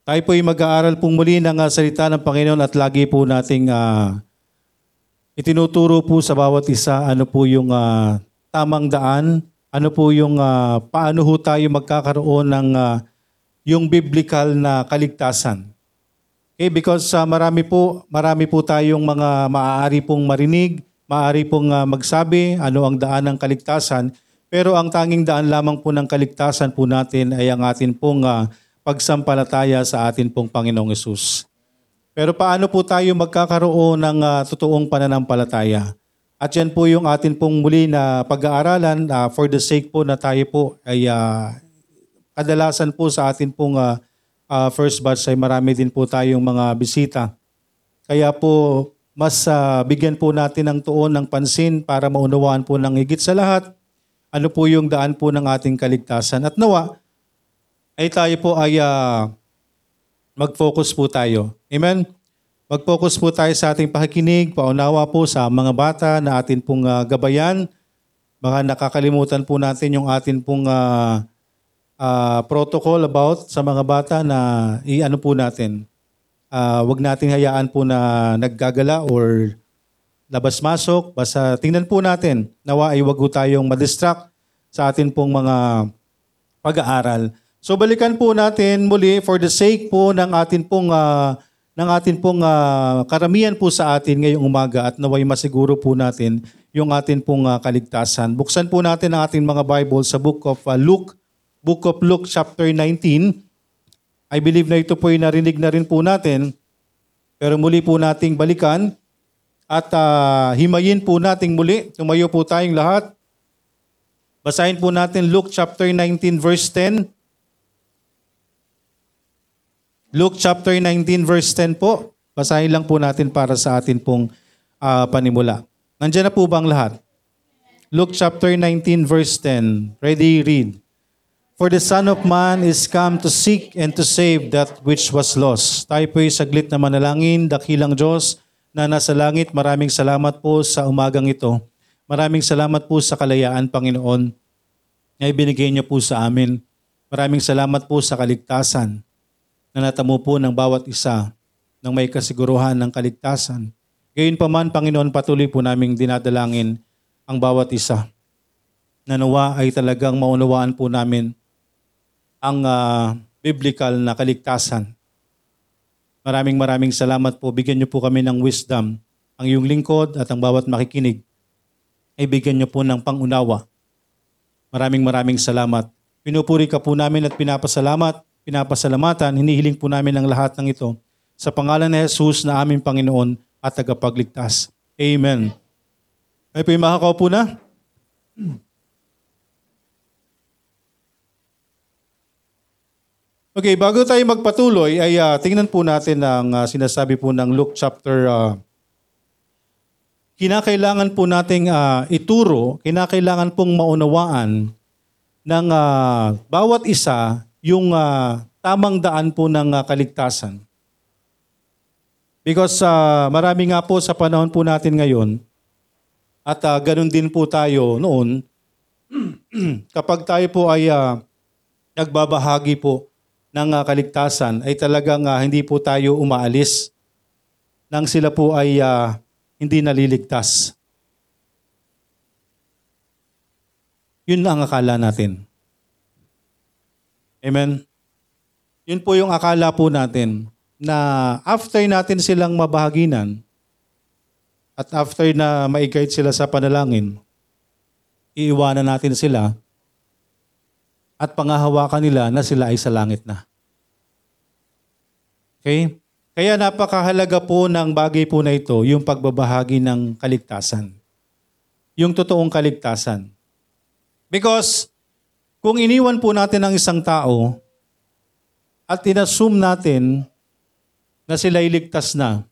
Tayo po ay mag-aaral pong muli ng ah, salita ng Panginoon at lagi po nating ah, itinuturo po sa bawat isa ano po yung ah, tamang daan, ano po yung ah, paano ho tayo magkakaroon ng ah, yung biblical na kaligtasan. Okay, because ah, marami po, marami po tayong mga maaari pong marinig, maaari pong ah, magsabi ano ang daan ng kaligtasan, pero ang tanging daan lamang po ng kaligtasan po natin ay ang atin pong ah, pagsampalataya sa atin pong Panginoong Yesus. Pero paano po tayo magkakaroon ng ah, totoong pananampalataya? At yan po yung atin pong muli na pag-aaralan ah, for the sake po na tayo po ay ah, kadalasan po sa atin pong ah, ah, first batch ay marami din po tayong mga bisita. Kaya po mas ah, bigyan po natin ng tuon ng pansin para maunawaan po ng higit sa lahat ano po yung daan po ng ating kaligtasan. At nawa, ay tayo po ay ah, mag-focus po tayo. Amen? Mag-focus po tayo sa ating pakikinig, paunawa po sa mga bata na atin pong ah, gabayan. Baka nakakalimutan po natin yung atin pong ah, ah, protocol about sa mga bata na i-ano po natin. Ah, wag nating hayaan po na naggagala or labas-masok. Basta tingnan po natin. Nawa ay wag po tayong madistract sa atin pong mga pag-aaral. So balikan po natin muli for the sake po ng atin pong ah, ng atin pong ah, karamihan po sa atin ngayong umaga at naway masiguro po natin yung atin pong ah, kaligtasan. Buksan po natin ang ating mga Bible sa book of ah, Luke, book of Luke chapter 19. I believe na ito po ay narinig na rin po natin. Pero muli po nating balikan at ah, himayin po nating muli. Tumayo po tayong lahat. Basahin po natin Luke chapter 19 verse 10. Luke chapter 19 verse 10 po. Basahin lang po natin para sa atin pong ah, panimula. Nandiyan na po ba ang lahat? Luke chapter 19 verse 10. Ready, read. For the Son of Man is come to seek and to save that which was lost. Tayo po'y saglit na manalangin, dakilang Diyos na nasa langit. Maraming salamat po sa umagang ito. Maraming salamat po sa kalayaan, Panginoon, na ibinigay niyo po sa amin. Maraming salamat po sa kaligtasan na natamo po ng bawat isa ng may kasiguruhan ng kaligtasan. Gayon pa man, Panginoon, patuloy po naming dinadalangin ang bawat isa. Na nawa ay talagang maunawaan po namin ang ah, biblical na kaligtasan. Maraming maraming salamat po. Bigyan niyo po kami ng wisdom. Ang iyong lingkod at ang bawat makikinig ay bigyan niyo po ng pangunawa. Maraming maraming salamat. Pinupuri ka po namin at pinapasalamat, pinapasalamatan, hinihiling po namin ang lahat ng ito sa pangalan ni Jesus na aming Panginoon at tagapagligtas. Amen. Ay po yung makakaupo na? Okay, bago tayo magpatuloy, ay ah, tingnan po natin ang ah, sinasabi po ng Luke chapter ah, kinakailangan po nating ah, ituro, kinakailangan pong maunawaan ng ah, bawat isa yung ah, tamang daan po ng ah, kaligtasan. Because ah, marami nga po sa panahon po natin ngayon, at ah, ganun din po tayo noon, kapag tayo po ay ah, nagbabahagi po ng ah, kaligtasan, ay talagang ah, hindi po tayo umaalis nang sila po ay ah, hindi naliligtas. Yun ang akala natin. Amen? Yun po yung akala po natin na after natin silang mabahaginan at after na ma-guide sila sa panalangin, iiwanan natin sila at pangahawakan nila na sila ay sa langit na. Okay? Kaya napakahalaga po ng bagay po na ito, yung pagbabahagi ng kaligtasan. Yung totoong kaligtasan. Because kung iniwan po natin ang isang tao at inassume natin na sila iligtas na,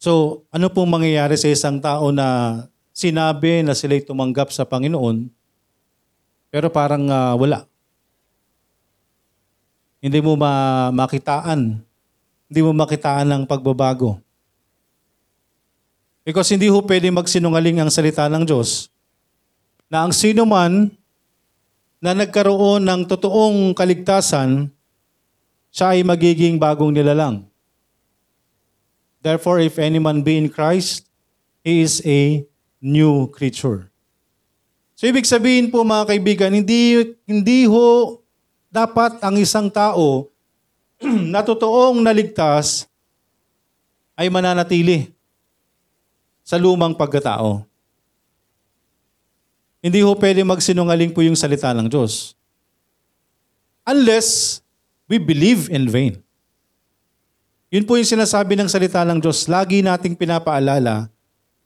so ano pong mangyayari sa isang tao na sinabi na sila'y tumanggap sa Panginoon, pero parang ah, wala. Hindi mo ma- makitaan. Hindi mo makitaan ng pagbabago. Because hindi ho pwede magsinungaling ang salita ng Diyos na ang sino man na nagkaroon ng totoong kaligtasan siya ay magiging bagong nilalang. Therefore, if any man be in Christ, he is a new creature. So ibig sabihin po mga kaibigan, hindi, hindi ho dapat ang isang tao na totoong naligtas ay mananatili sa lumang pagkatao. Hindi ho pwede magsinungaling po yung salita ng Diyos. Unless we believe in vain. Yun po yung sinasabi ng salita ng Diyos. Lagi nating pinapaalala,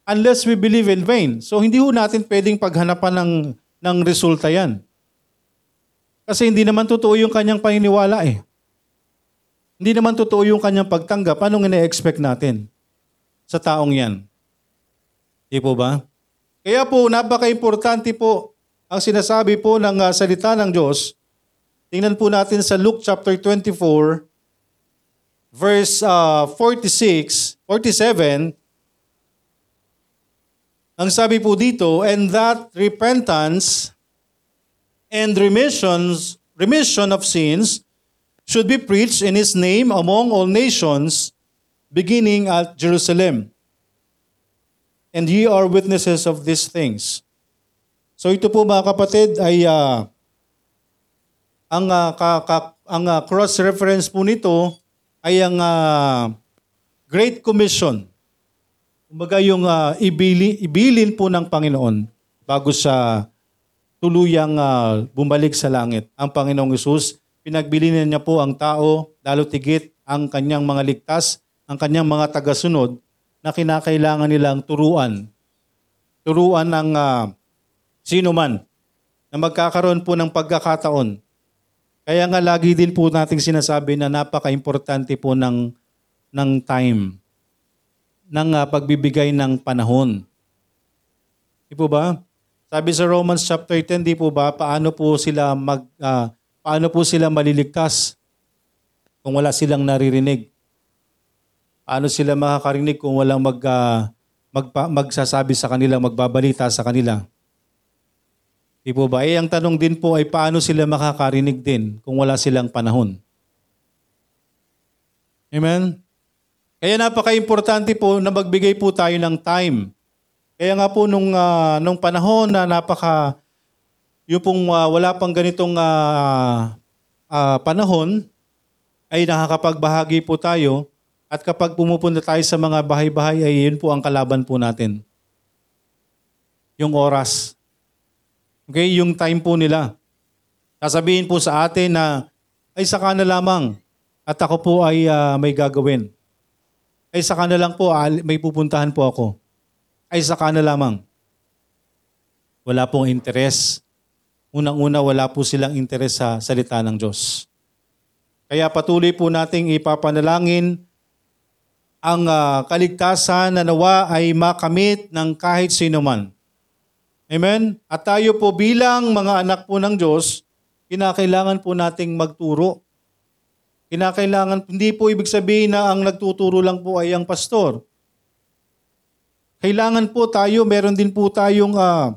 unless we believe in vain. So hindi ho natin pwedeng paghanapan ng, ng resulta yan. Kasi hindi naman totoo yung kanyang paniniwala eh. Hindi naman totoo yung kanyang pagtanggap. Anong ina-expect natin sa taong yan? Di po ba? Kaya po, napaka-importante po ang sinasabi po ng ah, salita ng Diyos. Tingnan po natin sa Luke chapter 24, verse ah, 46, 47. Ang sabi po dito, and that repentance and remissions, remission of sins should be preached in His name among all nations, beginning at Jerusalem. And ye are witnesses of these things. So ito po mga kapatid ay ah, ang ah, ka- ka- ang ah, cross reference po nito ay ang ah, Great Commission. Kumbaga yung ah, ibili, ibilin po ng Panginoon bago sa tuluyang ah, bumalik sa langit. Ang Panginoong Isus, pinagbilinan niya po ang tao, lalo tigit ang kanyang mga ligtas, ang kanyang mga tagasunod na kinakailangan nilang turuan. Turuan ng ah, sino man na magkakaroon po ng pagkakataon. Kaya nga lagi din po nating sinasabi na napaka-importante po ng, ng time, ng ah, pagbibigay ng panahon. Di po ba? Sabi sa Romans chapter 10, di po ba, paano po sila mag ah, paano po sila maliligtas kung wala silang naririnig? Paano sila makakarinig kung walang mag, ah, magpa, magsasabi sa kanila, magbabalita sa kanila? Di po ba? Eh, ang tanong din po ay paano sila makakarinig din kung wala silang panahon? Amen? Kaya napaka-importante po na magbigay po tayo ng time. Kaya nga po nung, ah, nung panahon na napaka, yung pong ah, wala pang ganitong ah, ah, panahon, ay nakakapagbahagi po tayo at kapag pumupunta tayo sa mga bahay-bahay ay yun po ang kalaban po natin. Yung oras. Okay, yung time po nila. Sasabihin po sa atin na ay saka na lamang at ako po ay ah, may gagawin. Ay saka na lang po, may pupuntahan po ako. Ay saka na lamang. Wala pong interes. Unang-una, wala po silang interes sa salita ng Diyos. Kaya patuloy po nating ipapanalangin ang ah, kaligtasan na nawa ay makamit ng kahit sino man. Amen? At tayo po bilang mga anak po ng Diyos, kinakailangan po nating magturo. Kinakailangan, hindi po ibig sabihin na ang nagtuturo lang po ay ang pastor. Kailangan po tayo, meron din po tayong ah,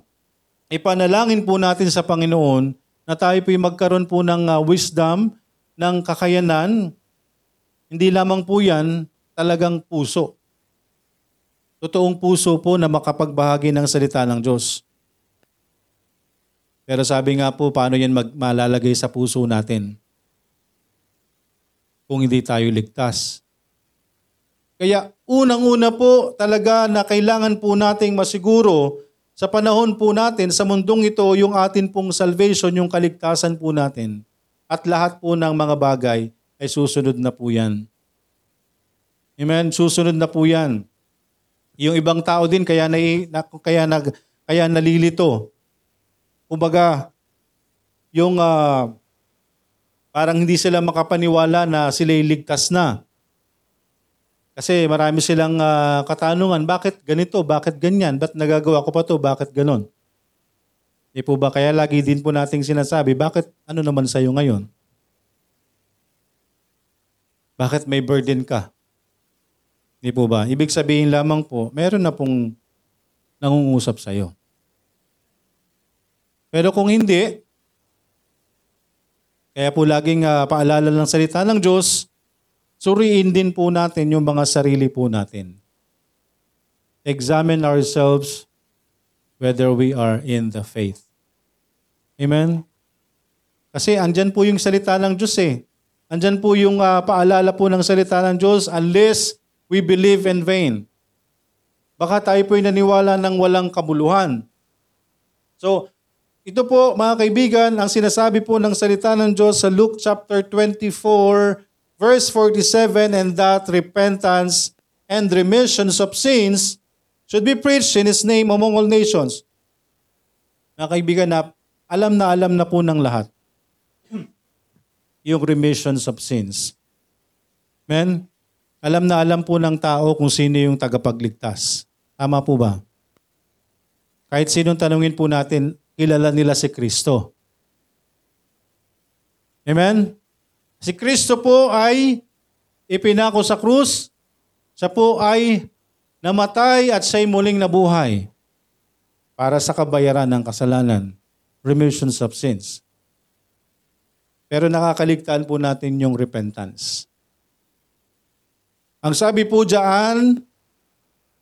ipanalangin po natin sa Panginoon na tayo po magkaroon po ng ah, wisdom, ng kakayanan. Hindi lamang po yan talagang puso. Totoong puso po na makapagbahagi ng salita ng Diyos. Pero sabi nga po, paano yan mag- malalagay sa puso natin? Kung hindi tayo ligtas. Kaya unang-una po talaga na kailangan po nating masiguro sa panahon po natin, sa mundong ito, yung atin pong salvation, yung kaligtasan po natin. At lahat po ng mga bagay ay susunod na po yan. Amen? Susunod na po yan. Yung ibang tao din kaya na, kaya nag kaya nalilito. Kumbaga, yung ah, parang hindi sila makapaniwala na sila ligtas na. Kasi marami silang ah, katanungan, bakit ganito, bakit ganyan, ba't nagagawa ko pa to, bakit ganon? Di po ba? Kaya lagi din po nating sinasabi, bakit ano naman sa'yo ngayon? Bakit may burden ka? Di po ba? Ibig sabihin lamang po, meron na pong nangungusap sa'yo. Pero kung hindi, Kaya po laging ah, paalala ng salita ng Diyos, suriin din po natin yung mga sarili po natin. Examine ourselves whether we are in the faith. Amen? Kasi andyan po yung salita ng Diyos eh. Andyan po yung ah, paalala po ng salita ng Diyos, unless we believe in vain. Baka tayo po'y naniwala ng walang kabuluhan. So, ito po mga kaibigan, ang sinasabi po ng salita ng Diyos sa Luke chapter 24, verse 47, and that repentance and remissions of sins should be preached in His name among all nations. Mga kaibigan, na, alam na alam na po ng lahat yung remissions of sins. Men, alam na alam po ng tao kung sino yung tagapagligtas. Tama po ba? Kahit sinong tanungin po natin, kilala nila si Kristo. Amen? Si Kristo po ay ipinako sa krus. Siya po ay namatay at siya'y muling nabuhay para sa kabayaran ng kasalanan, remissions of sins. Pero nakakaligtaan po natin yung repentance. Ang sabi po diyan,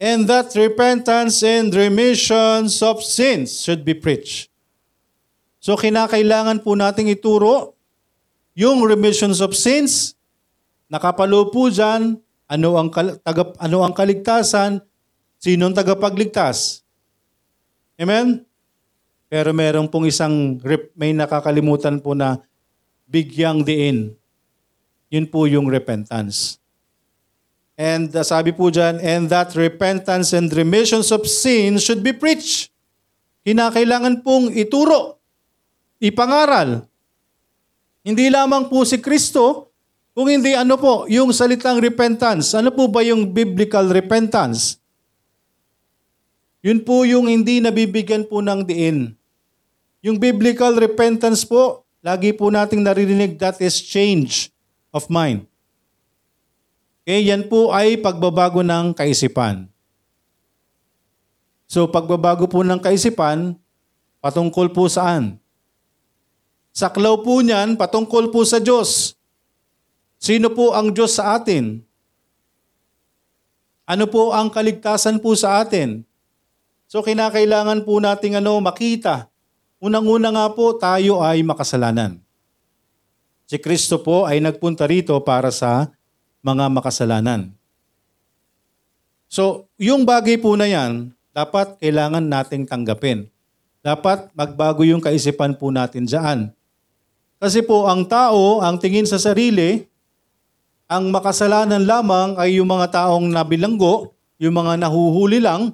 and that repentance and remissions of sins should be preached. So kinakailangan po nating ituro yung remissions of sins. Nakapalo po dyan, ano ang, taga, ano ang kaligtasan, sinong tagapagligtas. Amen? Pero meron pong isang, rep- may nakakalimutan po na bigyang diin. Yun po yung repentance. And uh, sabi po dyan, and that repentance and remissions of sin should be preached. Kinakailangan pong ituro, ipangaral. Hindi lamang po si Kristo, kung hindi ano po, yung salitang repentance. Ano po ba yung biblical repentance? Yun po yung hindi nabibigyan po ng diin. Yung biblical repentance po, lagi po nating naririnig that is change of mind. Okay, yan po ay pagbabago ng kaisipan. So pagbabago po ng kaisipan, patungkol po saan? Saklaw po niyan, patungkol po sa Diyos. Sino po ang Diyos sa atin? Ano po ang kaligtasan po sa atin? So kinakailangan po nating ano, makita. Unang-una nga po, tayo ay makasalanan. Si Kristo po ay nagpunta rito para sa mga makasalanan. So, yung bagay po na yan, dapat kailangan nating tanggapin. Dapat magbago yung kaisipan po natin dyan. Kasi po ang tao, ang tingin sa sarili, ang makasalanan lamang ay yung mga taong nabilanggo, yung mga nahuhuli lang.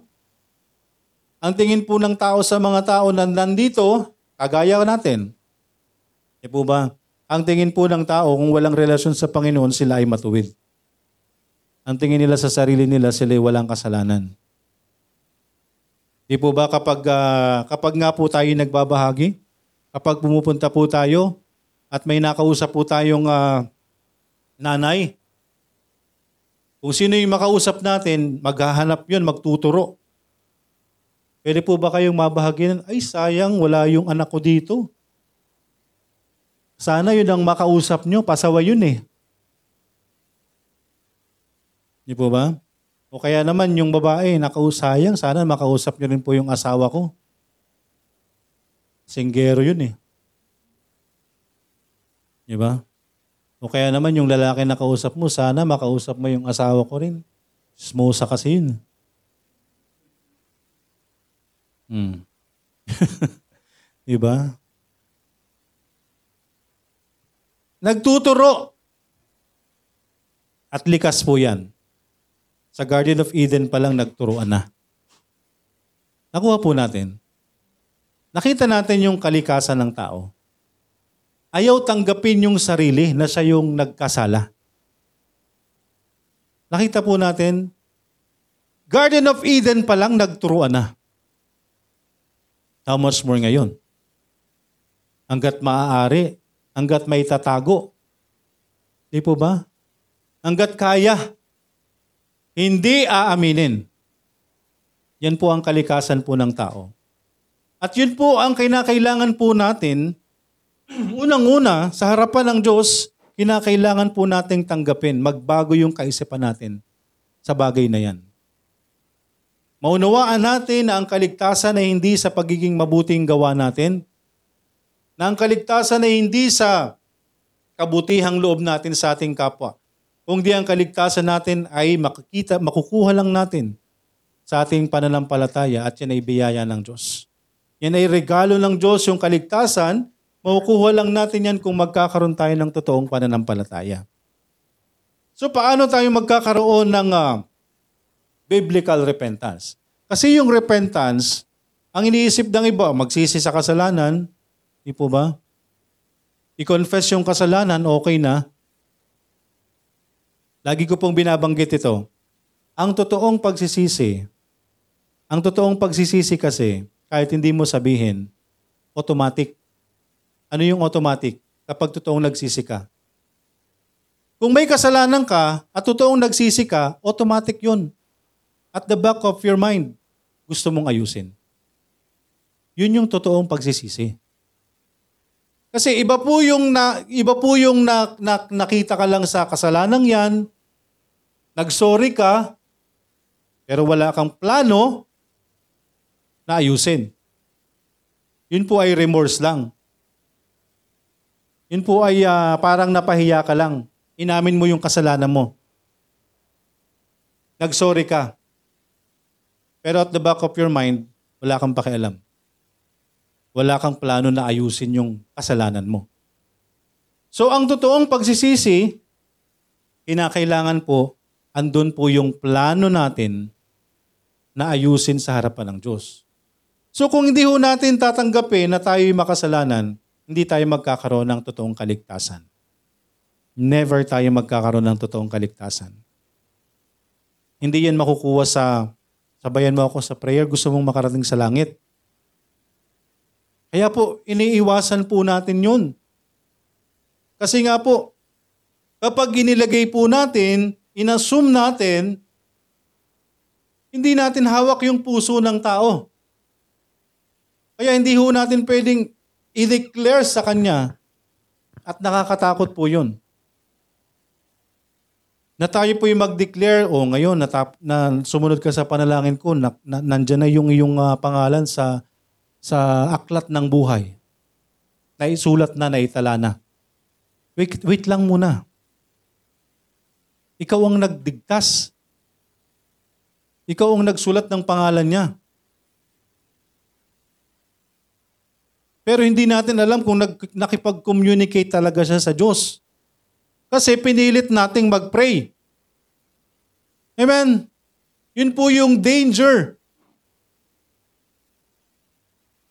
Ang tingin po ng tao sa mga tao na nandito, kagaya natin. E po ba? Ang tingin po ng tao, kung walang relasyon sa Panginoon, sila ay matuwid. Ang tingin nila sa sarili nila, sila ay walang kasalanan. Di po ba kapag, ah, kapag nga po tayo nagbabahagi, kapag pumupunta po tayo at may nakausap po tayong ah, nanay, kung sino yung makausap natin, maghahanap yun, magtuturo. Pwede po ba kayong mabahagi Ay, sayang, wala yung anak ko dito. Sana yun ang makausap nyo, pasawa yun eh. Di po ba? O kaya naman yung babae, nakausayang, sana makausap nyo rin po yung asawa ko. Singgero yun eh. Di ba? O kaya naman yung lalaki na kausap mo, sana makausap mo yung asawa ko rin. Smosa kasi yun. Hmm. Di ba? Nagtuturo. At likas po yan. Sa Garden of Eden pa lang nagturuan na. Nakuha po natin. Nakita natin yung kalikasan ng tao. Ayaw tanggapin yung sarili na siya yung nagkasala. Nakita po natin, Garden of Eden pa lang nagturuan na. How much more ngayon? Hanggat maaari, hanggat may tatago. Di po ba? Hanggat kaya, hindi aaminin. Yan po ang kalikasan po ng tao. At yun po ang kinakailangan po natin unang-una, sa harapan ng Diyos, kinakailangan po nating tanggapin, magbago yung kaisipan natin sa bagay na yan. Maunawaan natin na ang kaligtasan ay hindi sa pagiging mabuting gawa natin, na ang kaligtasan ay hindi sa kabutihang loob natin sa ating kapwa, kundi ang kaligtasan natin ay makikita, makukuha lang natin sa ating pananampalataya at yan ay biyaya ng Diyos. Yan ay regalo ng Diyos yung kaligtasan, makukuha lang natin yan kung magkakaroon tayo ng totoong pananampalataya. So paano tayo magkakaroon ng ah, biblical repentance? Kasi yung repentance, ang iniisip ng iba, magsisi sa kasalanan, di po ba? I-confess yung kasalanan, okay na. Lagi ko pong binabanggit ito. Ang totoong pagsisisi, ang totoong pagsisisi kasi, kahit hindi mo sabihin, automatic. Ano yung automatic? Kapag totoong nagsisi ka. Kung may kasalanan ka at totoong nagsisi ka, automatic yun. At the back of your mind, gusto mong ayusin. Yun yung totoong pagsisisi. Kasi iba po yung na, iba po yung na, na, nakita ka lang sa kasalanang 'yan. Nagsorry ka pero wala kang plano na ayusin. Yun po ay remorse lang. Yun po ay ah, parang napahiya ka lang. Inamin mo yung kasalanan mo. Nagsorry ka. Pero at the back of your mind, wala kang pakialam wala kang plano na ayusin yung kasalanan mo. So ang totoong pagsisisi, kinakailangan po, andun po yung plano natin na ayusin sa harapan ng Diyos. So kung hindi ho natin tatanggapin na tayo'y makasalanan, hindi tayo magkakaroon ng totoong kaligtasan. Never tayo magkakaroon ng totoong kaligtasan. Hindi yan makukuha sa, sabayan mo ako sa prayer, gusto mong makarating sa langit. Kaya po, iniiwasan po natin yun. Kasi nga po, kapag inilagay po natin, inassume natin, hindi natin hawak yung puso ng tao. Kaya hindi ho natin pwedeng i-declare sa kanya at nakakatakot po yun. Na tayo po yung mag-declare, o oh, ngayon, natap, na sumunod ka sa panalangin ko, na, na, nandyan na yung iyong uh, pangalan sa sa aklat ng buhay. Naisulat na, naitala na. Wait, wait lang muna. Ikaw ang nagdigtas. Ikaw ang nagsulat ng pangalan niya. Pero hindi natin alam kung nag, nakipag-communicate talaga siya sa Diyos. Kasi pinilit nating mag-pray. Amen? Yun po yung danger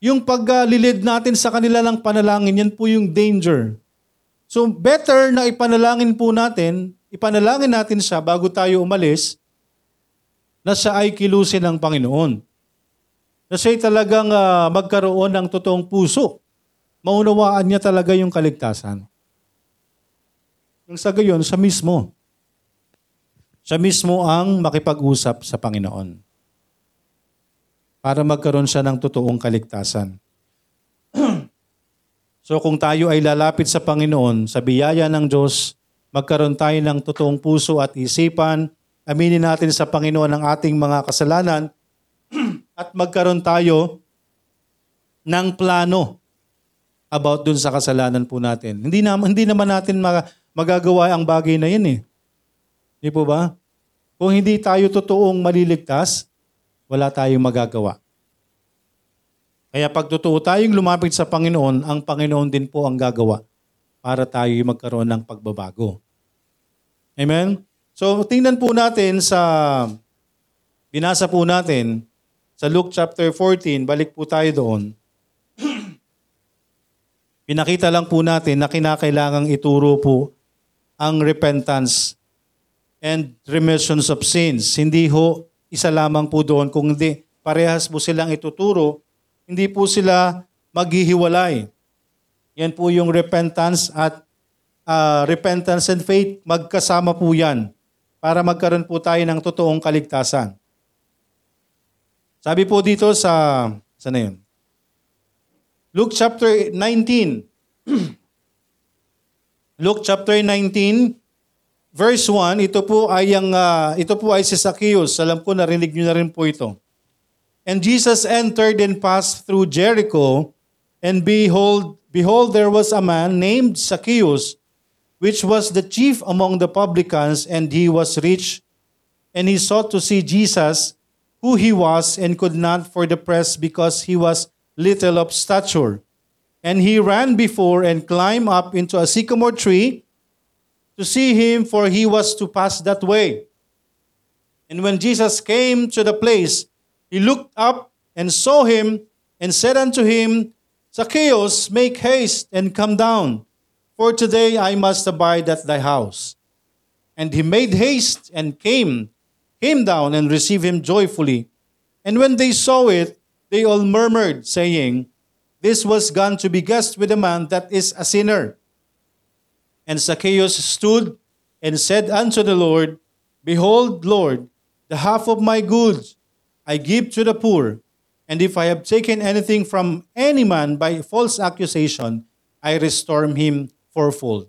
yung paglilid natin sa kanila ng panalangin, yan po yung danger. So better na ipanalangin po natin, ipanalangin natin siya bago tayo umalis, na siya ay kilusin ng Panginoon. Na siya talagang uh, magkaroon ng totoong puso. Maunawaan niya talaga yung kaligtasan. Nang sa gayon, siya mismo. Siya mismo ang makipag-usap sa Panginoon para magkaroon siya ng totoong kaligtasan. so kung tayo ay lalapit sa Panginoon, sa biyaya ng Diyos, magkaroon tayo ng totoong puso at isipan, aminin natin sa Panginoon ang ating mga kasalanan, at magkaroon tayo ng plano about dun sa kasalanan po natin. Hindi, na, hindi naman natin magagawa ang bagay na yun eh. Di po ba? Kung hindi tayo totoong maliligtas, wala tayong magagawa. Kaya pag totoo tayong lumapit sa Panginoon, ang Panginoon din po ang gagawa para tayo magkaroon ng pagbabago. Amen? So tingnan po natin sa, binasa po natin sa Luke chapter 14, balik po tayo doon. Pinakita lang po natin na kinakailangang ituro po ang repentance and remissions of sins. Hindi ho isa lamang po doon, kung hindi parehas po silang ituturo, hindi po sila maghihiwalay. Yan po yung repentance at uh, repentance and faith, magkasama po yan para magkaroon po tayo ng totoong kaligtasan. Sabi po dito sa, sana yun? Luke chapter 19, Luke chapter 19 verse 1, ito po ay ang ah, ito po ay si Zacchaeus. Alam ko narinig niyo na rin po ito. And Jesus entered and passed through Jericho, and behold, behold there was a man named Zacchaeus, which was the chief among the publicans, and he was rich, and he sought to see Jesus, who he was, and could not for the press because he was little of stature. And he ran before and climbed up into a sycamore tree to see him, for he was to pass that way. And when Jesus came to the place, he looked up and saw him and said unto him, Zacchaeus, make haste and come down, for today I must abide at thy house. And he made haste and came, came down and received him joyfully. And when they saw it, they all murmured, saying, This was gone to be guest with a man that is a sinner. And Zacchaeus stood and said unto the Lord, Behold, Lord, the half of my goods I give to the poor, and if I have taken anything from any man by false accusation, I restore him fourfold.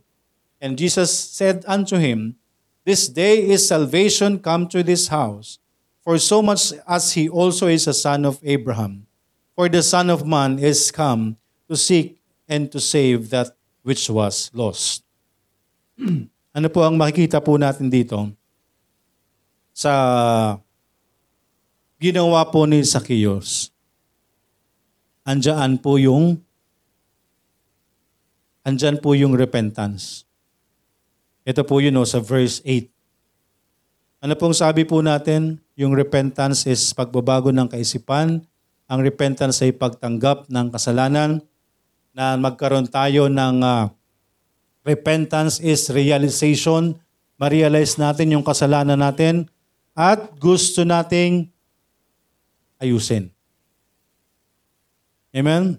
And Jesus said unto him, This day is salvation come to this house, for so much as he also is a son of Abraham. For the Son of Man is come to seek and to save that which was lost. ano po ang makikita po natin dito? Sa ginawa po ni Zacchaeus. Andiyan po yung andyan po yung repentance. Ito po yun o, sa verse 8. Ano pong sabi po natin? Yung repentance is pagbabago ng kaisipan. Ang repentance ay pagtanggap ng kasalanan na magkaroon tayo ng ah, repentance is realization. Ma-realize natin yung kasalanan natin at gusto nating ayusin. Amen?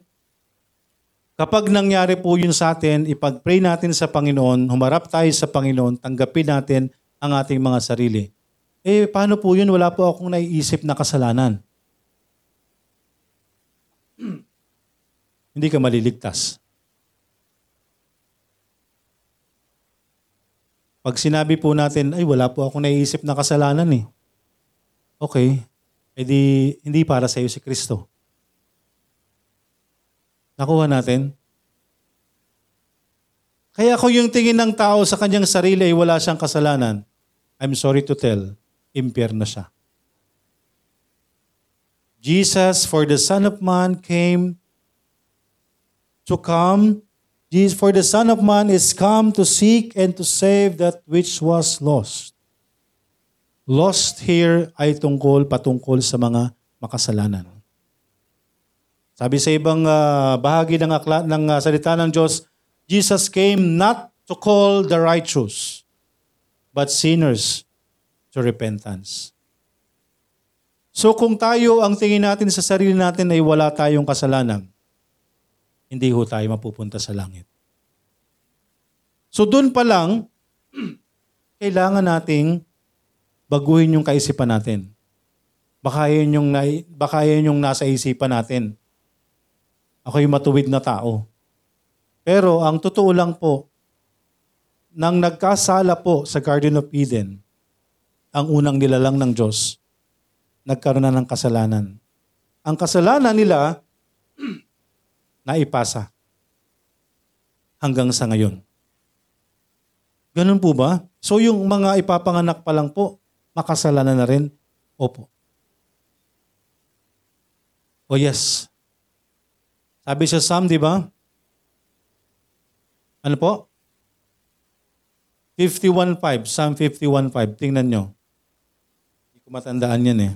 Kapag nangyari po yun sa atin, ipag-pray natin sa Panginoon, humarap tayo sa Panginoon, tanggapin natin ang ating mga sarili. Eh, paano po yun? Wala po akong naiisip na kasalanan. Hindi ka maliligtas. Pag sinabi po natin, ay wala po akong naiisip na kasalanan eh. Okay, edi hindi para sa iyo si Kristo. Nakuha natin? Kaya kung yung tingin ng tao sa kanyang sarili ay wala siyang kasalanan, I'm sorry to tell, impyerno siya. Jesus, for the Son of Man, came to come. Jesus, for the Son of Man is come to seek and to save that which was lost. Lost here ay tungkol patungkol sa mga makasalanan. Sabi sa ibang ah, bahagi ng, akla, ng ah, salita ng Diyos, Jesus came not to call the righteous, but sinners to repentance. So kung tayo ang tingin natin sa sarili natin ay wala tayong kasalanan, hindi ho tayo mapupunta sa langit. So doon pa lang, kailangan nating baguhin yung kaisipan natin. Baka yun yung, baka yun yung nasa isipan natin. Ako yung matuwid na tao. Pero ang totoo lang po, nang nagkasala po sa Garden of Eden, ang unang nilalang ng Diyos, nagkaroon na ng kasalanan. Ang kasalanan nila, naipasa hanggang sa ngayon. Ganun po ba? So yung mga ipapanganak pa lang po, makasalanan na rin? Opo. O yes. Sabi sa Psalm, di ba? Ano po? 51.5. Psalm 51.5. Tingnan nyo. Hindi ko matandaan yan eh.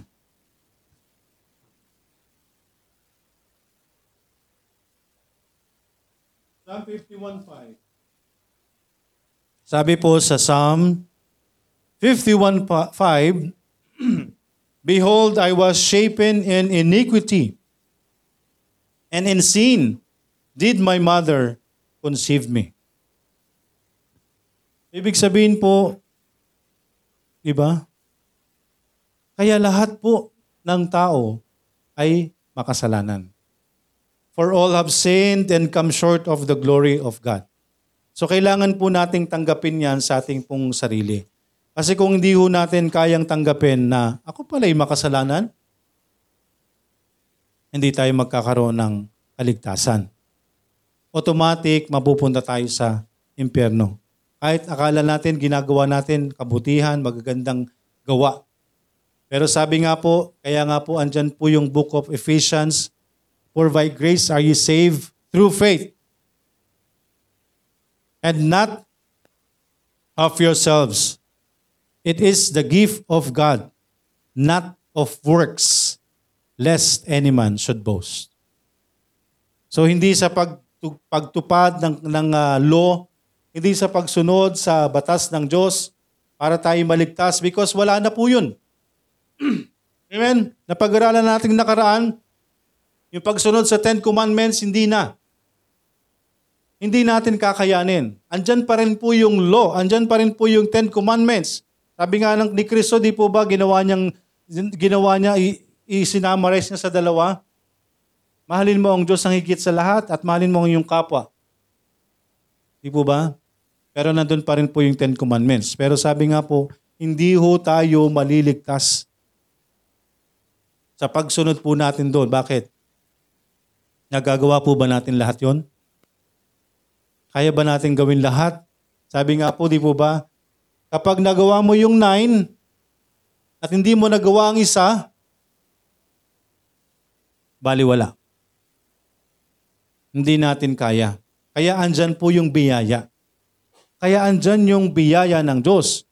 Psalm 51.5. Sabi po sa Psalm 51.5, Behold, I was shapen in iniquity, and in sin did my mother conceive me. Ibig sabihin po, di ba? Kaya lahat po ng tao ay makasalanan. For all have sinned and come short of the glory of God. So kailangan po nating tanggapin yan sa ating pong sarili. Kasi kung hindi ho natin kayang tanggapin na ako pala'y makasalanan, hindi tayo magkakaroon ng kaligtasan. Automatic, mapupunta tayo sa impyerno. Kahit akala natin, ginagawa natin kabutihan, magagandang gawa. Pero sabi nga po, kaya nga po andyan po yung book of Ephesians, For by grace are ye saved through faith. And not of yourselves. It is the gift of God, not of works, lest any man should boast. So hindi sa pagtu- pagtupad ng, ng ah, law, hindi sa pagsunod sa batas ng Diyos para tayo maligtas because wala na po yun. Amen? Napag-aralan natin nakaraan, yung pagsunod sa Ten Commandments, hindi na. Hindi natin kakayanin. Andyan pa rin po yung law, andyan pa rin po yung Ten Commandments. Sabi nga ng ni Kristo, di po ba ginawa niyang ginawa niya i- isinamarize niya sa dalawa? Mahalin mo ang Diyos ang higit sa lahat at mahalin mo ang iyong kapwa. Di po ba? Pero nandun pa rin po yung Ten Commandments. Pero sabi nga po, hindi ho tayo maliligtas sa pagsunod po natin doon. Bakit? Nagagawa po ba natin lahat yon? Kaya ba natin gawin lahat? Sabi nga po, di po ba? Kapag nagawa mo yung nine at hindi mo nagawa ang isa, baliwala. Hindi natin kaya. Kaya andyan po yung biyaya. Kaya andyan yung biyaya ng Diyos.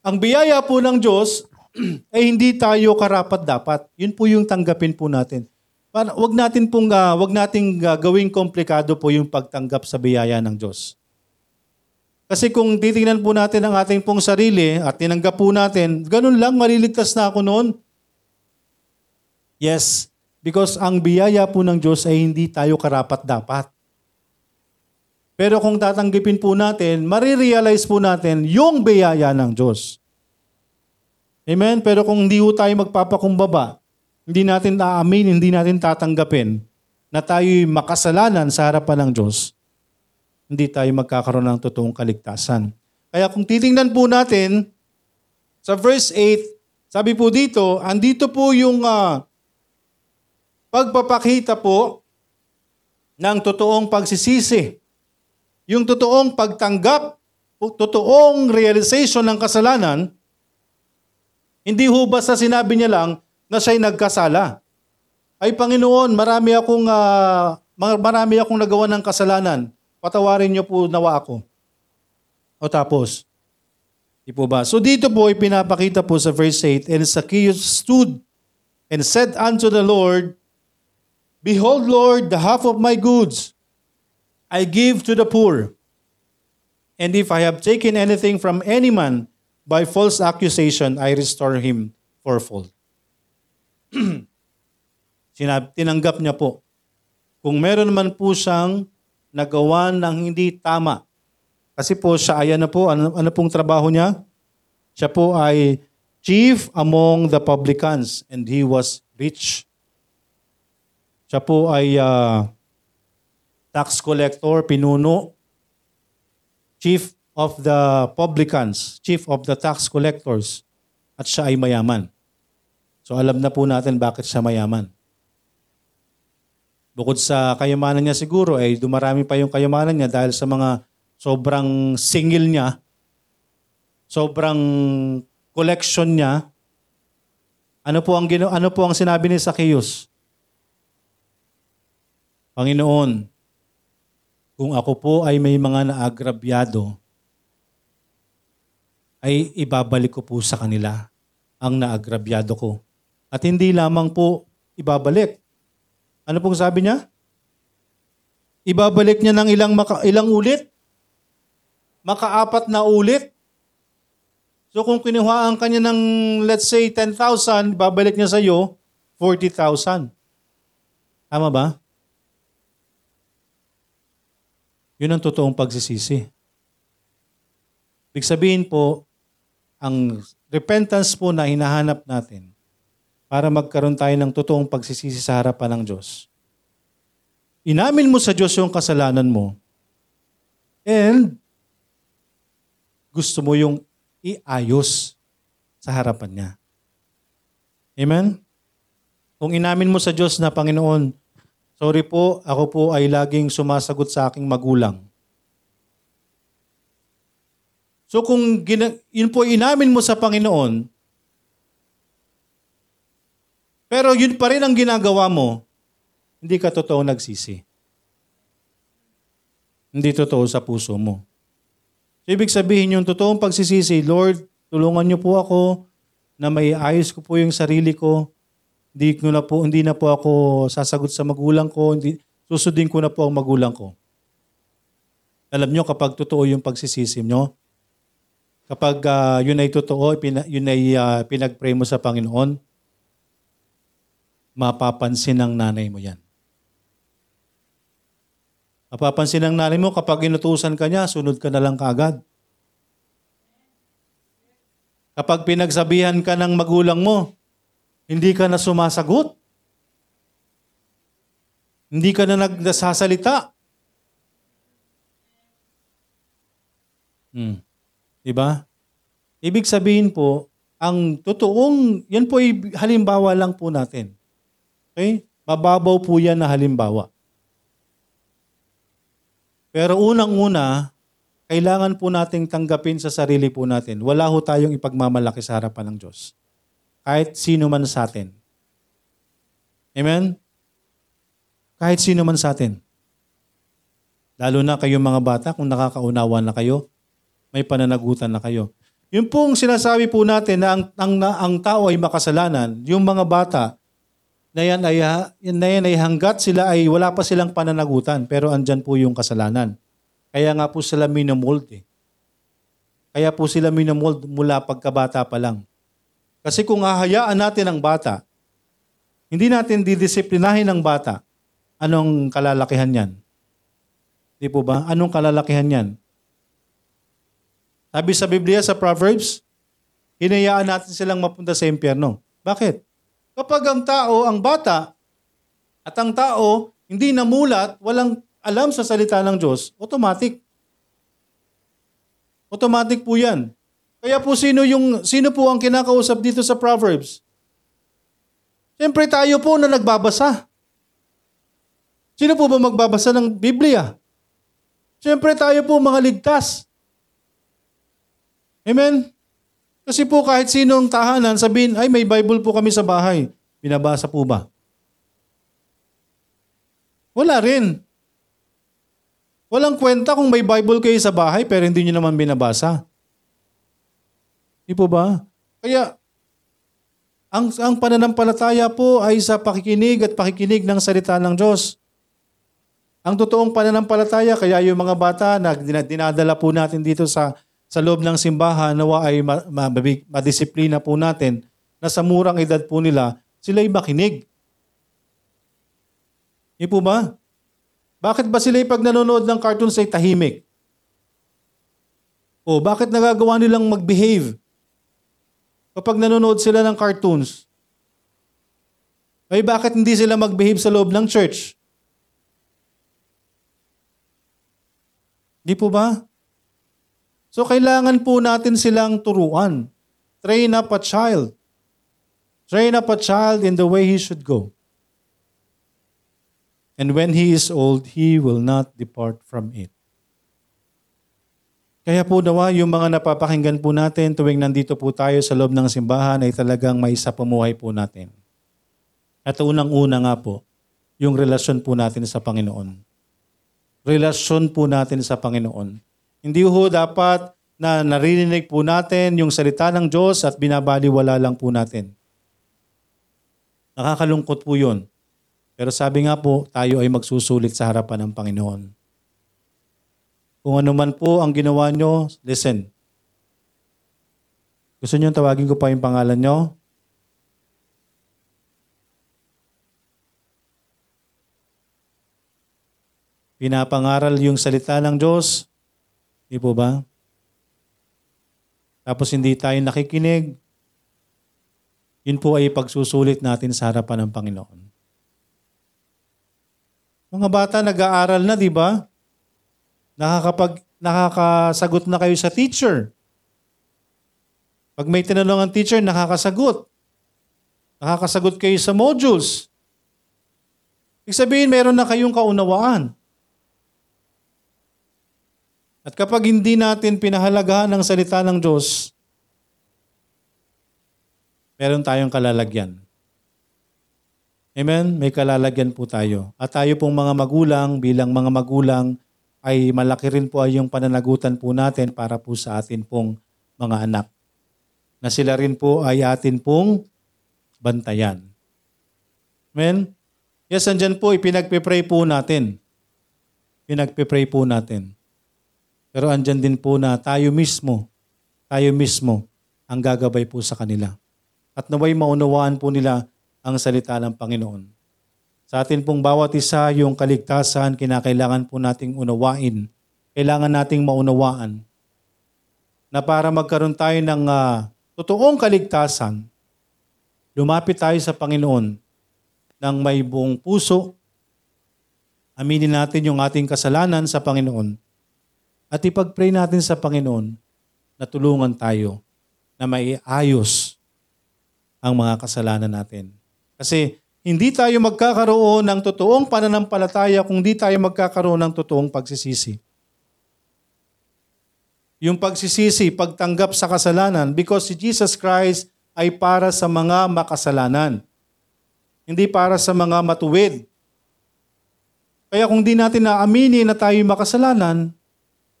Ang biyaya po ng Diyos ay hindi tayo karapat dapat. Yun po yung tanggapin po natin. Para, wag natin pong ah, wag nating ah, gawing komplikado po yung pagtanggap sa biyaya ng Diyos. Kasi kung titingnan po natin ang ating pong sarili at tinanggap po natin, ganun lang, maliligtas na ako noon. Yes, because ang biyaya po ng Diyos ay hindi tayo karapat dapat. Pero kung tatanggipin po natin, marirealize po natin yung biyaya ng Diyos. Amen? Pero kung hindi po tayo magpapakumbaba, hindi natin aamin, hindi natin tatanggapin na tayo'y makasalanan sa harapan ng Diyos, hindi tayo magkakaroon ng totoong kaligtasan. Kaya kung titingnan po natin, sa verse 8, sabi po dito, andito po yung ah, pagpapakita po ng totoong pagsisisi. Yung totoong pagtanggap, totoong realization ng kasalanan, hindi ho basta sinabi niya lang na siya'y nagkasala. Ay Panginoon, marami akong mar- marami akong nagawa ng kasalanan. Patawarin niyo po nawa ako. O tapos, di po ba? So dito po ipinapakita po sa verse 8, And Zacchaeus stood and said unto the Lord, Behold, Lord, the half of my goods I give to the poor. And if I have taken anything from any man by false accusation, I restore him fourfold. Sinab, tinanggap niya po. Kung meron man po siyang nagawa ng hindi tama, kasi po siya, ayan na po, ano, ano pong trabaho niya? Siya po ay chief among the publicans and he was rich. Siya po ay ah, tax collector, pinuno, chief of the publicans, chief of the tax collectors, at siya ay mayaman. So alam na po natin bakit siya mayaman. Bukod sa kayamanan niya siguro, ay dumarami pa yung kayamanan niya dahil sa mga sobrang singil niya, sobrang collection niya. Ano po ang gino, ano po ang sinabi ni Zacchaeus? Panginoon, kung ako po ay may mga naagrabyado, ay ibabalik ko po sa kanila ang naagrabyado ko. At hindi lamang po ibabalik. Ano pong sabi niya? Ibabalik niya ng ilang, maka, ilang ulit? Makaapat na ulit? So kung kinuhaan ka niya ng let's say 10,000, babalik niya sa iyo 40,000. Tama ba? Yun ang totoong pagsisisi. Ibig sabihin po, ang repentance po na hinahanap natin para magkaroon tayo ng totoong pagsisisi sa harapan ng Diyos inamin mo sa Diyos yung kasalanan mo, and gusto mo yung iayos sa harapan niya. Amen? Kung inamin mo sa Diyos na, Panginoon, sorry po, ako po ay laging sumasagot sa aking magulang. So kung gina- yun po inamin mo sa Panginoon, pero yun pa rin ang ginagawa mo, hindi ka totoo nagsisi. Hindi totoo sa puso mo. So, ibig sabihin yung totoong pagsisisi, Lord, tulungan niyo po ako na maiayos ko po yung sarili ko. Hindi, ko na po, hindi na po ako sasagot sa magulang ko. Hindi, susundin ko na po ang magulang ko. Alam niyo kapag totoo yung pagsisisi niyo, kapag ah, yun ay totoo, pina, yun ay ah, pinag-pray mo sa Panginoon, mapapansin ng nanay mo yan. Mapapansin ng nanay mo kapag inutusan ka niya, sunod ka na lang kaagad. Kapag pinagsabihan ka ng magulang mo, hindi ka na sumasagot. Hindi ka na nagsasalita. Hmm. Diba? Ibig sabihin po, ang totoong, yan po ay halimbawa lang po natin. Okay? Mababaw po yan na halimbawa. Pero unang-una, kailangan po nating tanggapin sa sarili po natin. Wala ho tayong ipagmamalaki sa harapan ng Diyos. Kahit sino man sa atin. Amen? Kahit sino man sa atin. Lalo na kayong mga bata, kung nakakaunawa na kayo, may pananagutan na kayo. Yung pong sinasabi po natin na ang, ang, ang tao ay makasalanan, yung mga bata, na yan, ay, yan na yan ay hanggat sila ay wala pa silang pananagutan, pero andyan po yung kasalanan. Kaya nga po sila minomold eh. Kaya po sila minomold mula pagkabata pa lang. Kasi kung hahayaan natin ang bata, hindi natin didisiplinahin ang bata, anong kalalakihan yan? Di po ba? Anong kalalakihan yan? Sabi sa Biblia, sa Proverbs, hinayaan natin silang mapunta sa impyerno. Bakit? Kapag ang tao, ang bata, at ang tao hindi namulat, walang alam sa salita ng Diyos, automatic. Automatic po yan. Kaya po sino, yung, sino po ang kinakausap dito sa Proverbs? Siyempre tayo po na nagbabasa. Sino po ba magbabasa ng Biblia? Siyempre tayo po mga ligtas. Amen? Kasi po kahit sinong tahanan, sabihin, ay may Bible po kami sa bahay. Binabasa po ba? Wala rin. Walang kwenta kung may Bible kayo sa bahay pero hindi nyo naman binabasa. Di po ba? Kaya, ang, ang pananampalataya po ay sa pakikinig at pakikinig ng salita ng Diyos. Ang totoong pananampalataya, kaya yung mga bata na dina- dinadala po natin dito sa sa loob ng simbahan, nawa ay madisiplina po natin na sa murang edad po nila, sila'y makinig. Di po ba? Bakit ba sila'y pag nanonood ng cartoons ay tahimik? O bakit nagagawa nilang mag-behave? Kapag nanonood sila ng cartoons, ay bakit hindi sila mag-behave sa loob ng church? Di po ba? So kailangan po natin silang turuan. Train up a child. Train up a child in the way he should go. And when he is old, he will not depart from it. Kaya po nawa yung mga napapakinggan po natin tuwing nandito po tayo sa loob ng simbahan ay talagang may isa pumuhay po natin. At unang-una nga po, yung relasyon po natin sa Panginoon. Relasyon po natin sa Panginoon. Hindi ho dapat na narinig po natin yung salita ng Diyos at binabaliwala lang po natin. Nakakalungkot po yun. Pero sabi nga po, tayo ay magsusulit sa harapan ng Panginoon. Kung ano man po ang ginawa nyo, listen. Gusto nyo tawagin ko pa yung pangalan nyo? Pinapangaral yung salita ng Diyos, Di po ba? Tapos hindi tayo nakikinig. Yun po ay pagsusulit natin sa harapan ng Panginoon. Mga bata nag-aaral na, di ba? Nakakapag, nakakasagot na kayo sa teacher. Pag may tinanong ang teacher, nakakasagot. Nakakasagot kayo sa modules. Ibig sabihin, meron na kayong kaunawaan. At kapag hindi natin pinahalagahan ang salita ng Diyos, meron tayong kalalagyan. Amen? May kalalagyan po tayo. At tayo pong mga magulang, bilang mga magulang, ay malaki rin po ay yung pananagutan po natin para po sa atin pong mga anak. Na sila rin po ay atin pong bantayan. Amen? Yes, andyan po, ipinagpipray po natin. Pinagpipray po natin. Pero andyan din po na tayo mismo, tayo mismo ang gagabay po sa kanila. At naway maunawaan po nila ang salita ng Panginoon. Sa atin pong bawat isa, yung kaligtasan, kinakailangan po nating unawain. Kailangan nating maunawaan na para magkaroon tayo ng ah, totoong kaligtasan, lumapit tayo sa Panginoon ng may buong puso, aminin natin yung ating kasalanan sa Panginoon, at ipag-pray natin sa Panginoon na tulungan tayo na maiayos ang mga kasalanan natin. Kasi hindi tayo magkakaroon ng totoong pananampalataya kung di tayo magkakaroon ng totoong pagsisisi. Yung pagsisisi, pagtanggap sa kasalanan because si Jesus Christ ay para sa mga makasalanan. Hindi para sa mga matuwid. Kaya kung di natin naaminin na tayo makasalanan,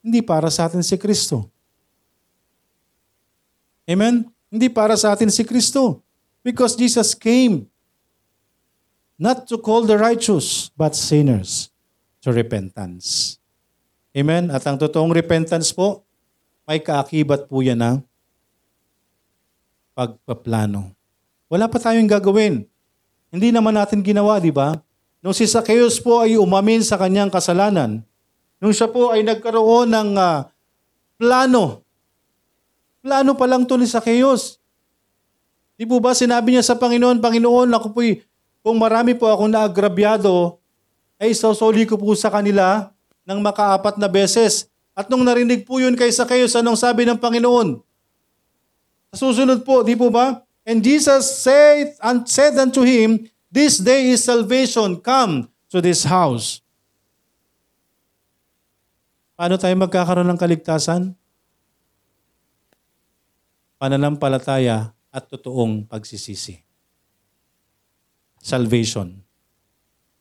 hindi para sa atin si Kristo. Amen? Hindi para sa atin si Kristo. Because Jesus came not to call the righteous, but sinners to repentance. Amen? At ang totoong repentance po, may kaakibat po yan ng pagpaplano. Wala pa tayong gagawin. Hindi naman natin ginawa, di ba? Nung si Zacchaeus po ay umamin sa kanyang kasalanan, nung siya po ay nagkaroon ng ah, plano, plano pa lang to ni Zacchaeus. Di po ba sinabi niya sa Panginoon, Panginoon, ako po'y, kung marami po akong naagrabyado, ay sasoli ko po sa kanila ng makaapat na beses. At nung narinig po yun kay Zacchaeus, anong sabi ng Panginoon? Sa susunod po, di po ba? And Jesus said, and said unto him, This day is salvation, come to this house. Paano tayo magkakaroon ng kaligtasan? Pananampalataya at totoong pagsisisi. Salvation.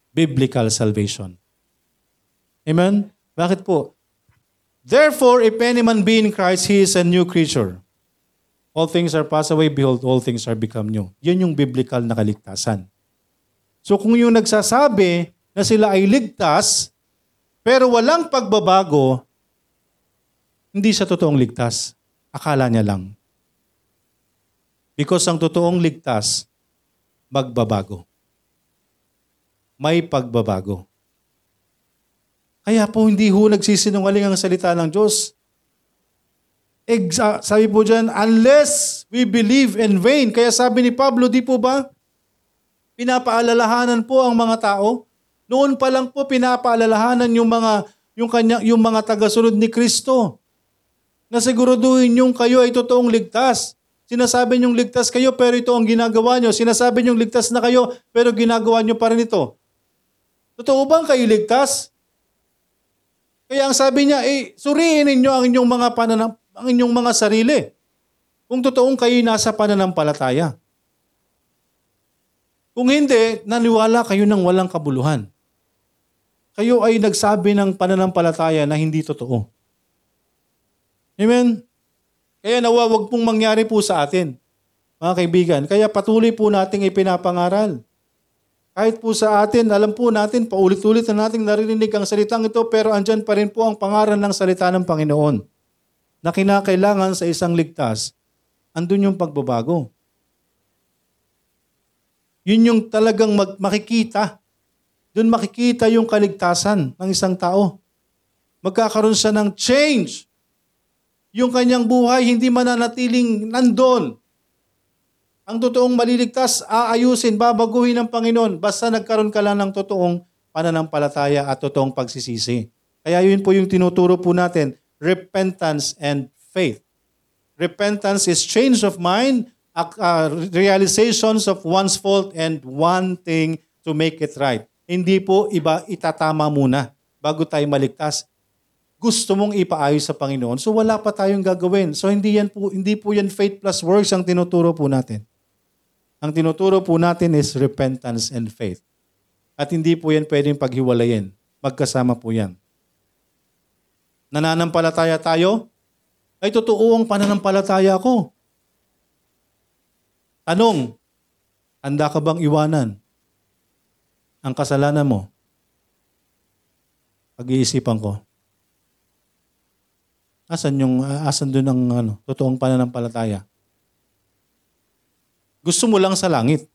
Biblical salvation. Amen? Bakit po? Therefore, if any man be in Christ, he is a new creature. All things are passed away, behold, all things are become new. Yan yung biblical na kaligtasan. So kung yung nagsasabi na sila ay ligtas, pero walang pagbabago, hindi siya totoong ligtas. Akala niya lang. Because ang totoong ligtas, magbabago. May pagbabago. Kaya po hindi ho nagsisinungaling ang salita ng Diyos. Exa- sabi po dyan, unless we believe in vain. Kaya sabi ni Pablo, di po ba? Pinapaalalahanan po ang mga tao. Noon pa lang po pinapaalalahanan yung mga yung kanya yung mga tagasunod ni Kristo. Na siguraduhin yung kayo ay totoong ligtas. Sinasabi niyong ligtas kayo pero ito ang ginagawa niyo. Sinasabi niyong ligtas na kayo pero ginagawa niyo pa rin ito. Totoo bang kayo ligtas? Kaya ang sabi niya, eh, suriin ninyo ang inyong mga pananam, ang inyong mga sarili. Kung totoong kayo nasa pananampalataya. Kung hindi, naniwala kayo ng walang kabuluhan. Kayo ay nagsabi ng pananampalataya na hindi totoo. Amen? Kaya nawa wag pong mangyari po sa atin, mga kaibigan. Kaya patuloy po nating ipinapangaral. Kahit po sa atin, alam po natin, paulit-ulit na nating narinig ang salitang ito, pero andyan pa rin po ang pangaral ng salita ng Panginoon na kinakailangan sa isang ligtas, andun yung pagbabago. Yun yung talagang mag- makikita. Doon makikita yung kaligtasan ng isang tao. Magkakaroon siya ng change. Yung kanyang buhay hindi mananatiling nandun. Ang totoong maliligtas, aayusin, babaguhin ng Panginoon basta nagkaroon ka lang ng totoong pananampalataya at totoong pagsisisi. Kaya yun po yung tinuturo po natin, repentance and faith. Repentance is change of mind, uh, realizations of one's fault and one thing to make it right. Hindi po iba itatama muna bago tayo maligtas. Gusto mong ipaayos sa Panginoon, so wala pa tayong gagawin. So hindi yan po hindi po yan faith plus works ang tinuturo po natin. Ang tinuturo po natin is repentance and faith. At hindi po yan pwedeng paghiwalayin. Magkasama po yan. Nananampalataya tayo, ay totoo ang pananampalataya ko. Tanong, handa ka bang iwanan ang kasalanan mo? Pag-iisipan ko. Asan yung asan doon ang ano, totoong pananampalataya? Gusto mo lang sa langit.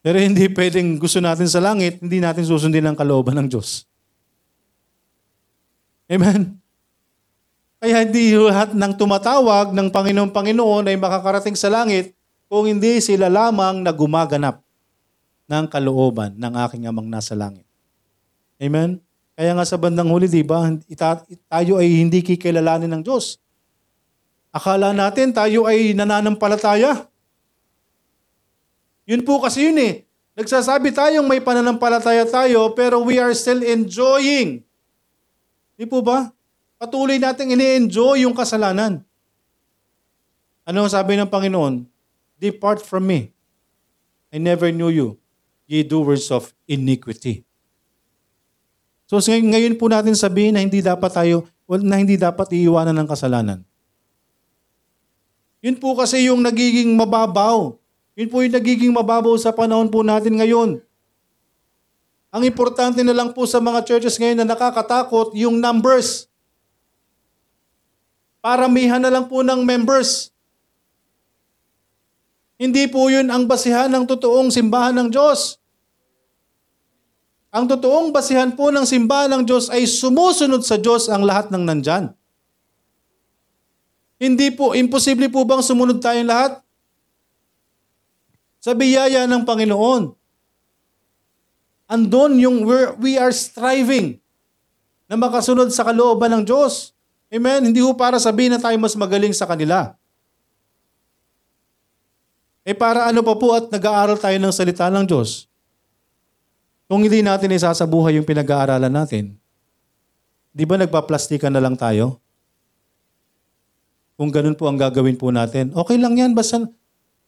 Pero hindi pwedeng gusto natin sa langit, hindi natin susundin ang kalooban ng Diyos. Amen? Kaya hindi lahat ng tumatawag ng Panginoon Panginoon ay makakarating sa langit kung hindi sila lamang na gumaganap ng kalooban ng aking amang nasa langit. Amen? Kaya nga sa bandang huli, di ba, tayo ay hindi kikilalanin ng Diyos. Akala natin tayo ay nananampalataya. Yun po kasi yun eh. Nagsasabi tayong may pananampalataya tayo pero we are still enjoying. Di po ba? Patuloy nating ini-enjoy yung kasalanan. Ano sabi ng Panginoon? Depart from me. I never knew you, ye doers of iniquity. So ngay- ngayon po natin sabihin na hindi dapat tayo, well, na hindi dapat iiwanan ng kasalanan. Yun po kasi yung nagiging mababaw. Yun po yung nagiging mababaw sa panahon po natin ngayon. Ang importante na lang po sa mga churches ngayon na nakakatakot, yung numbers. Paramihan na lang po ng members. Hindi po yun ang basihan ng totoong simbahan ng Diyos. Ang totoong basihan po ng simbahan ng Diyos ay sumusunod sa Diyos ang lahat ng nandyan. Hindi po, imposible po bang sumunod tayong lahat? Sa biyaya ng Panginoon. Andon yung we're, we are striving na makasunod sa kalooban ng Diyos. Amen? Hindi ho para sabihin na tayo mas magaling sa kanila. Eh para ano pa po at nag-aaral tayo ng salita ng Diyos? Kung hindi natin isasabuhay yung pinag-aaralan natin, di ba nagpaplastikan na lang tayo? Kung ganun po ang gagawin po natin, okay lang yan, basta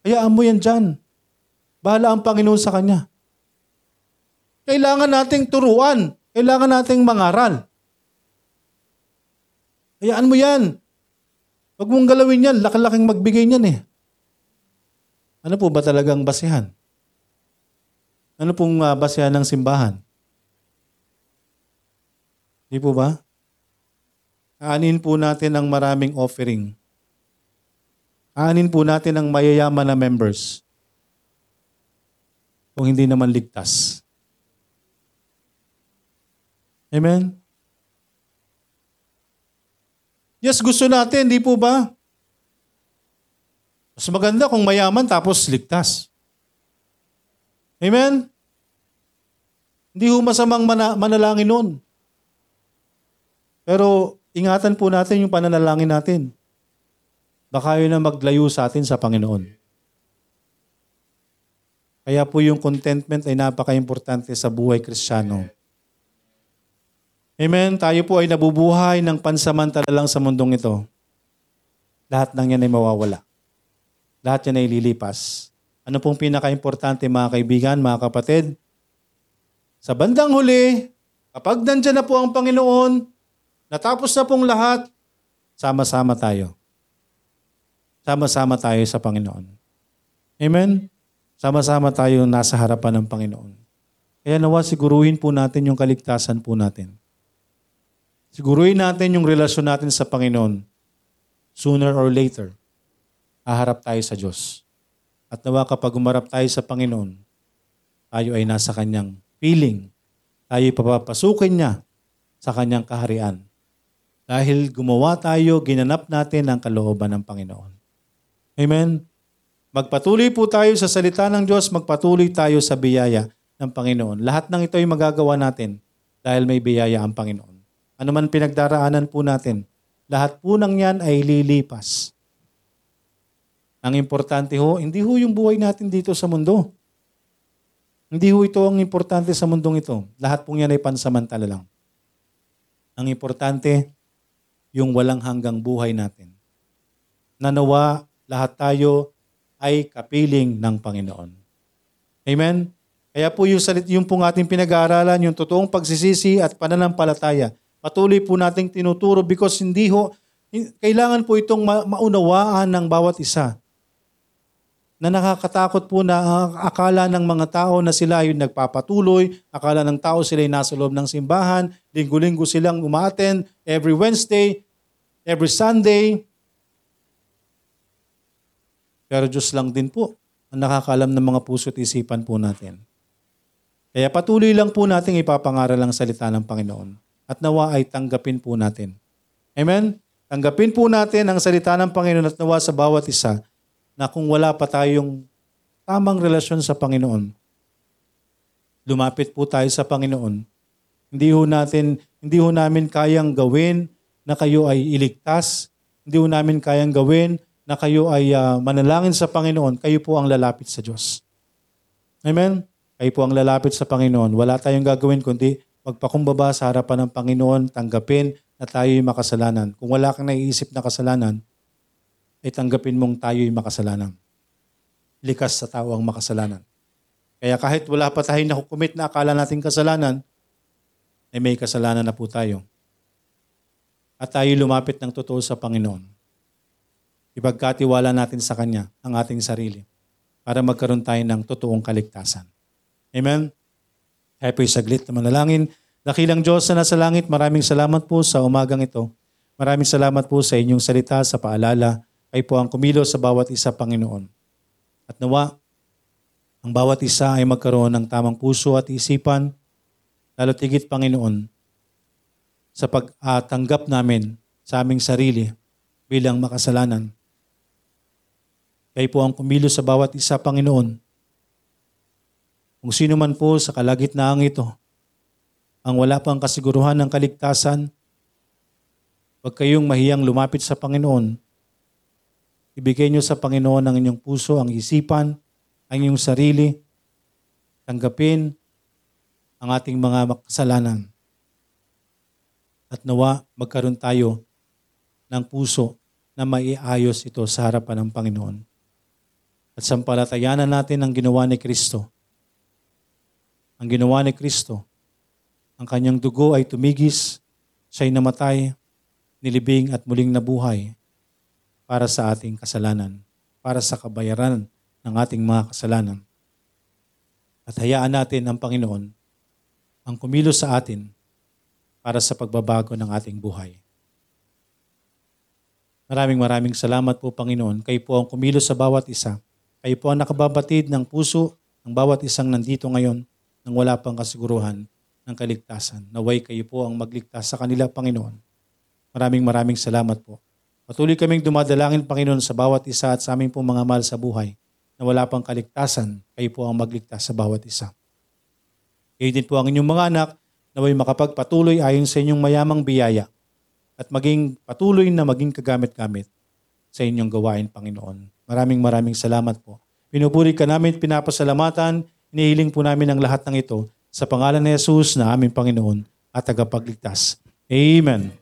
hayaan mo yan dyan. Bahala ang Panginoon sa Kanya. Kailangan nating turuan. Kailangan nating mangaral. Hayaan mo yan. Huwag mong galawin yan. Laki-laking magbigay niyan eh. Ano po ba talagang basihan? Ano pong uh, basihan ng simbahan? Di po ba? Aanin po natin ang maraming offering. Aanin po natin ang mayayaman na members. Kung hindi naman ligtas. Amen? Yes, gusto natin, di po ba? Mas maganda kung mayaman tapos ligtas. Amen? Hindi ho masamang mana- manalangin nun. Pero ingatan po natin yung pananalangin natin. Baka yun na maglayo sa atin sa Panginoon. Kaya po yung contentment ay napaka-importante sa buhay kristyano. Amen? Tayo po ay nabubuhay ng pansamantala lang sa mundong ito. Lahat ng yan ay mawawala. Lahat yan ay lilipas. Ano pong pinaka-importante mga kaibigan, mga kapatid? Sa bandang huli, kapag nandyan na po ang Panginoon, natapos na pong lahat, sama-sama tayo. Sama-sama tayo sa Panginoon. Amen? Sama-sama tayo nasa harapan ng Panginoon. Kaya nawa siguruhin po natin yung kaligtasan po natin. Siguruhin natin yung relasyon natin sa Panginoon. Sooner or later, haharap tayo sa Diyos. At nawa kapag umarap tayo sa Panginoon, tayo ay nasa Kanyang piling. Tayo papapasukin niya sa Kanyang kaharian. Dahil gumawa tayo, ginanap natin ang kalooban ng Panginoon. Amen? Magpatuloy po tayo sa salita ng Diyos, magpatuloy tayo sa biyaya. ng Panginoon. Lahat ng ito ay magagawa natin dahil may biyaya ang Panginoon. Ano man pinagdaraanan po natin, lahat po ng yan ay lilipas. Ang importante ho, hindi ho yung buhay natin dito sa mundo. Hindi ho ito ang importante sa mundong ito. Lahat pong yan ay pansamantala lang. Ang importante, yung walang hanggang buhay natin. Nanawa, lahat tayo ay kapiling ng Panginoon. Amen? Kaya po yung, salit, yung pong ating pinag-aaralan, yung totoong pagsisisi at pananampalataya, patuloy po nating tinuturo because hindi ho, kailangan po itong ma- maunawaan ng bawat isa na nakakatakot po na ang akala ng mga tao na sila ay nagpapatuloy, akala ng tao sila ay nasa loob ng simbahan, linggo-linggo silang umaten, every Wednesday, every Sunday. Pero Diyos lang din po ang nakakalam ng mga puso at isipan po natin. Kaya patuloy lang po nating ipapangaral ang salita ng Panginoon at nawa ay tanggapin po natin. Amen? Tanggapin po natin ang salita ng Panginoon at nawa sa bawat isa na kung wala pa tayong tamang relasyon sa Panginoon, lumapit po tayo sa Panginoon. Hindi ho natin, hindi ho namin kayang gawin na kayo ay iligtas. Hindi ho namin kayang gawin na kayo ay ah, manalangin sa Panginoon. Kayo po ang lalapit sa Diyos. Amen? Kayo po ang lalapit sa Panginoon. Wala tayong gagawin kundi magpakumbaba sa harapan ng Panginoon, tanggapin na tayo'y makasalanan. Kung wala kang naiisip na kasalanan, ay tanggapin mong tayo'y makasalanan. Likas sa tao ang makasalanan. Kaya kahit wala pa tayong nakukumit na akala nating kasalanan, ay may kasalanan na po tayo. At tayo lumapit ng totoo sa Panginoon. Ipagkatiwala natin sa Kanya ang ating sarili para magkaroon tayo ng totoong kaligtasan. Amen? Kaya po'y saglit na manalangin. Dakilang Diyos na nasa langit, maraming salamat po sa umagang ito. Maraming salamat po sa inyong salita, sa paalala. Kayo po ang kumilos sa bawat isa, Panginoon. At nawa, ang bawat isa ay magkaroon ng tamang puso at isipan, lalo tigit, Panginoon, sa pagtanggap namin sa aming sarili bilang makasalanan. Kayo po ang kumilos sa bawat isa, Panginoon. Kung sino man po sa kalagitnaan ito, ang wala pang kasiguruhan ng kaligtasan, huwag kayong mahiyang lumapit sa Panginoon. Ibigay niyo sa Panginoon ang inyong puso, ang isipan, ang inyong sarili. Tanggapin ang ating mga kasalanan. At nawa magkaroon tayo ng puso na maiayos ito sa harapan ng Panginoon. At sampalatayanan natin ang ginawa ni Kristo. Ang ginawa ni Kristo, ang kanyang dugo ay tumigis, siya'y namatay, nilibing at muling nabuhay para sa ating kasalanan, para sa kabayaran ng ating mga kasalanan. At hayaan natin ang Panginoon ang kumilos sa atin para sa pagbabago ng ating buhay. Maraming maraming salamat po Panginoon. Kayo po ang kumilos sa bawat isa. Kayo po ang nakababatid ng puso ng bawat isang nandito ngayon nang wala pang kasiguruhan ng kaligtasan. Naway kayo po ang magligtas sa kanila, Panginoon. Maraming maraming salamat po. Patuloy kaming dumadalangin, Panginoon, sa bawat isa at sa aming pong mga mahal sa buhay na wala pang kaligtasan, kayo po ang magligtas sa bawat isa. Kayo din po ang inyong mga anak na may makapagpatuloy ayon sa inyong mayamang biyaya at maging patuloy na maging kagamit-gamit sa inyong gawain, Panginoon. Maraming maraming salamat po. Pinupuri ka namin, pinapasalamatan, inihiling po namin ang lahat ng ito sa pangalan ni Jesus na aming Panginoon at tagapagligtas. Amen.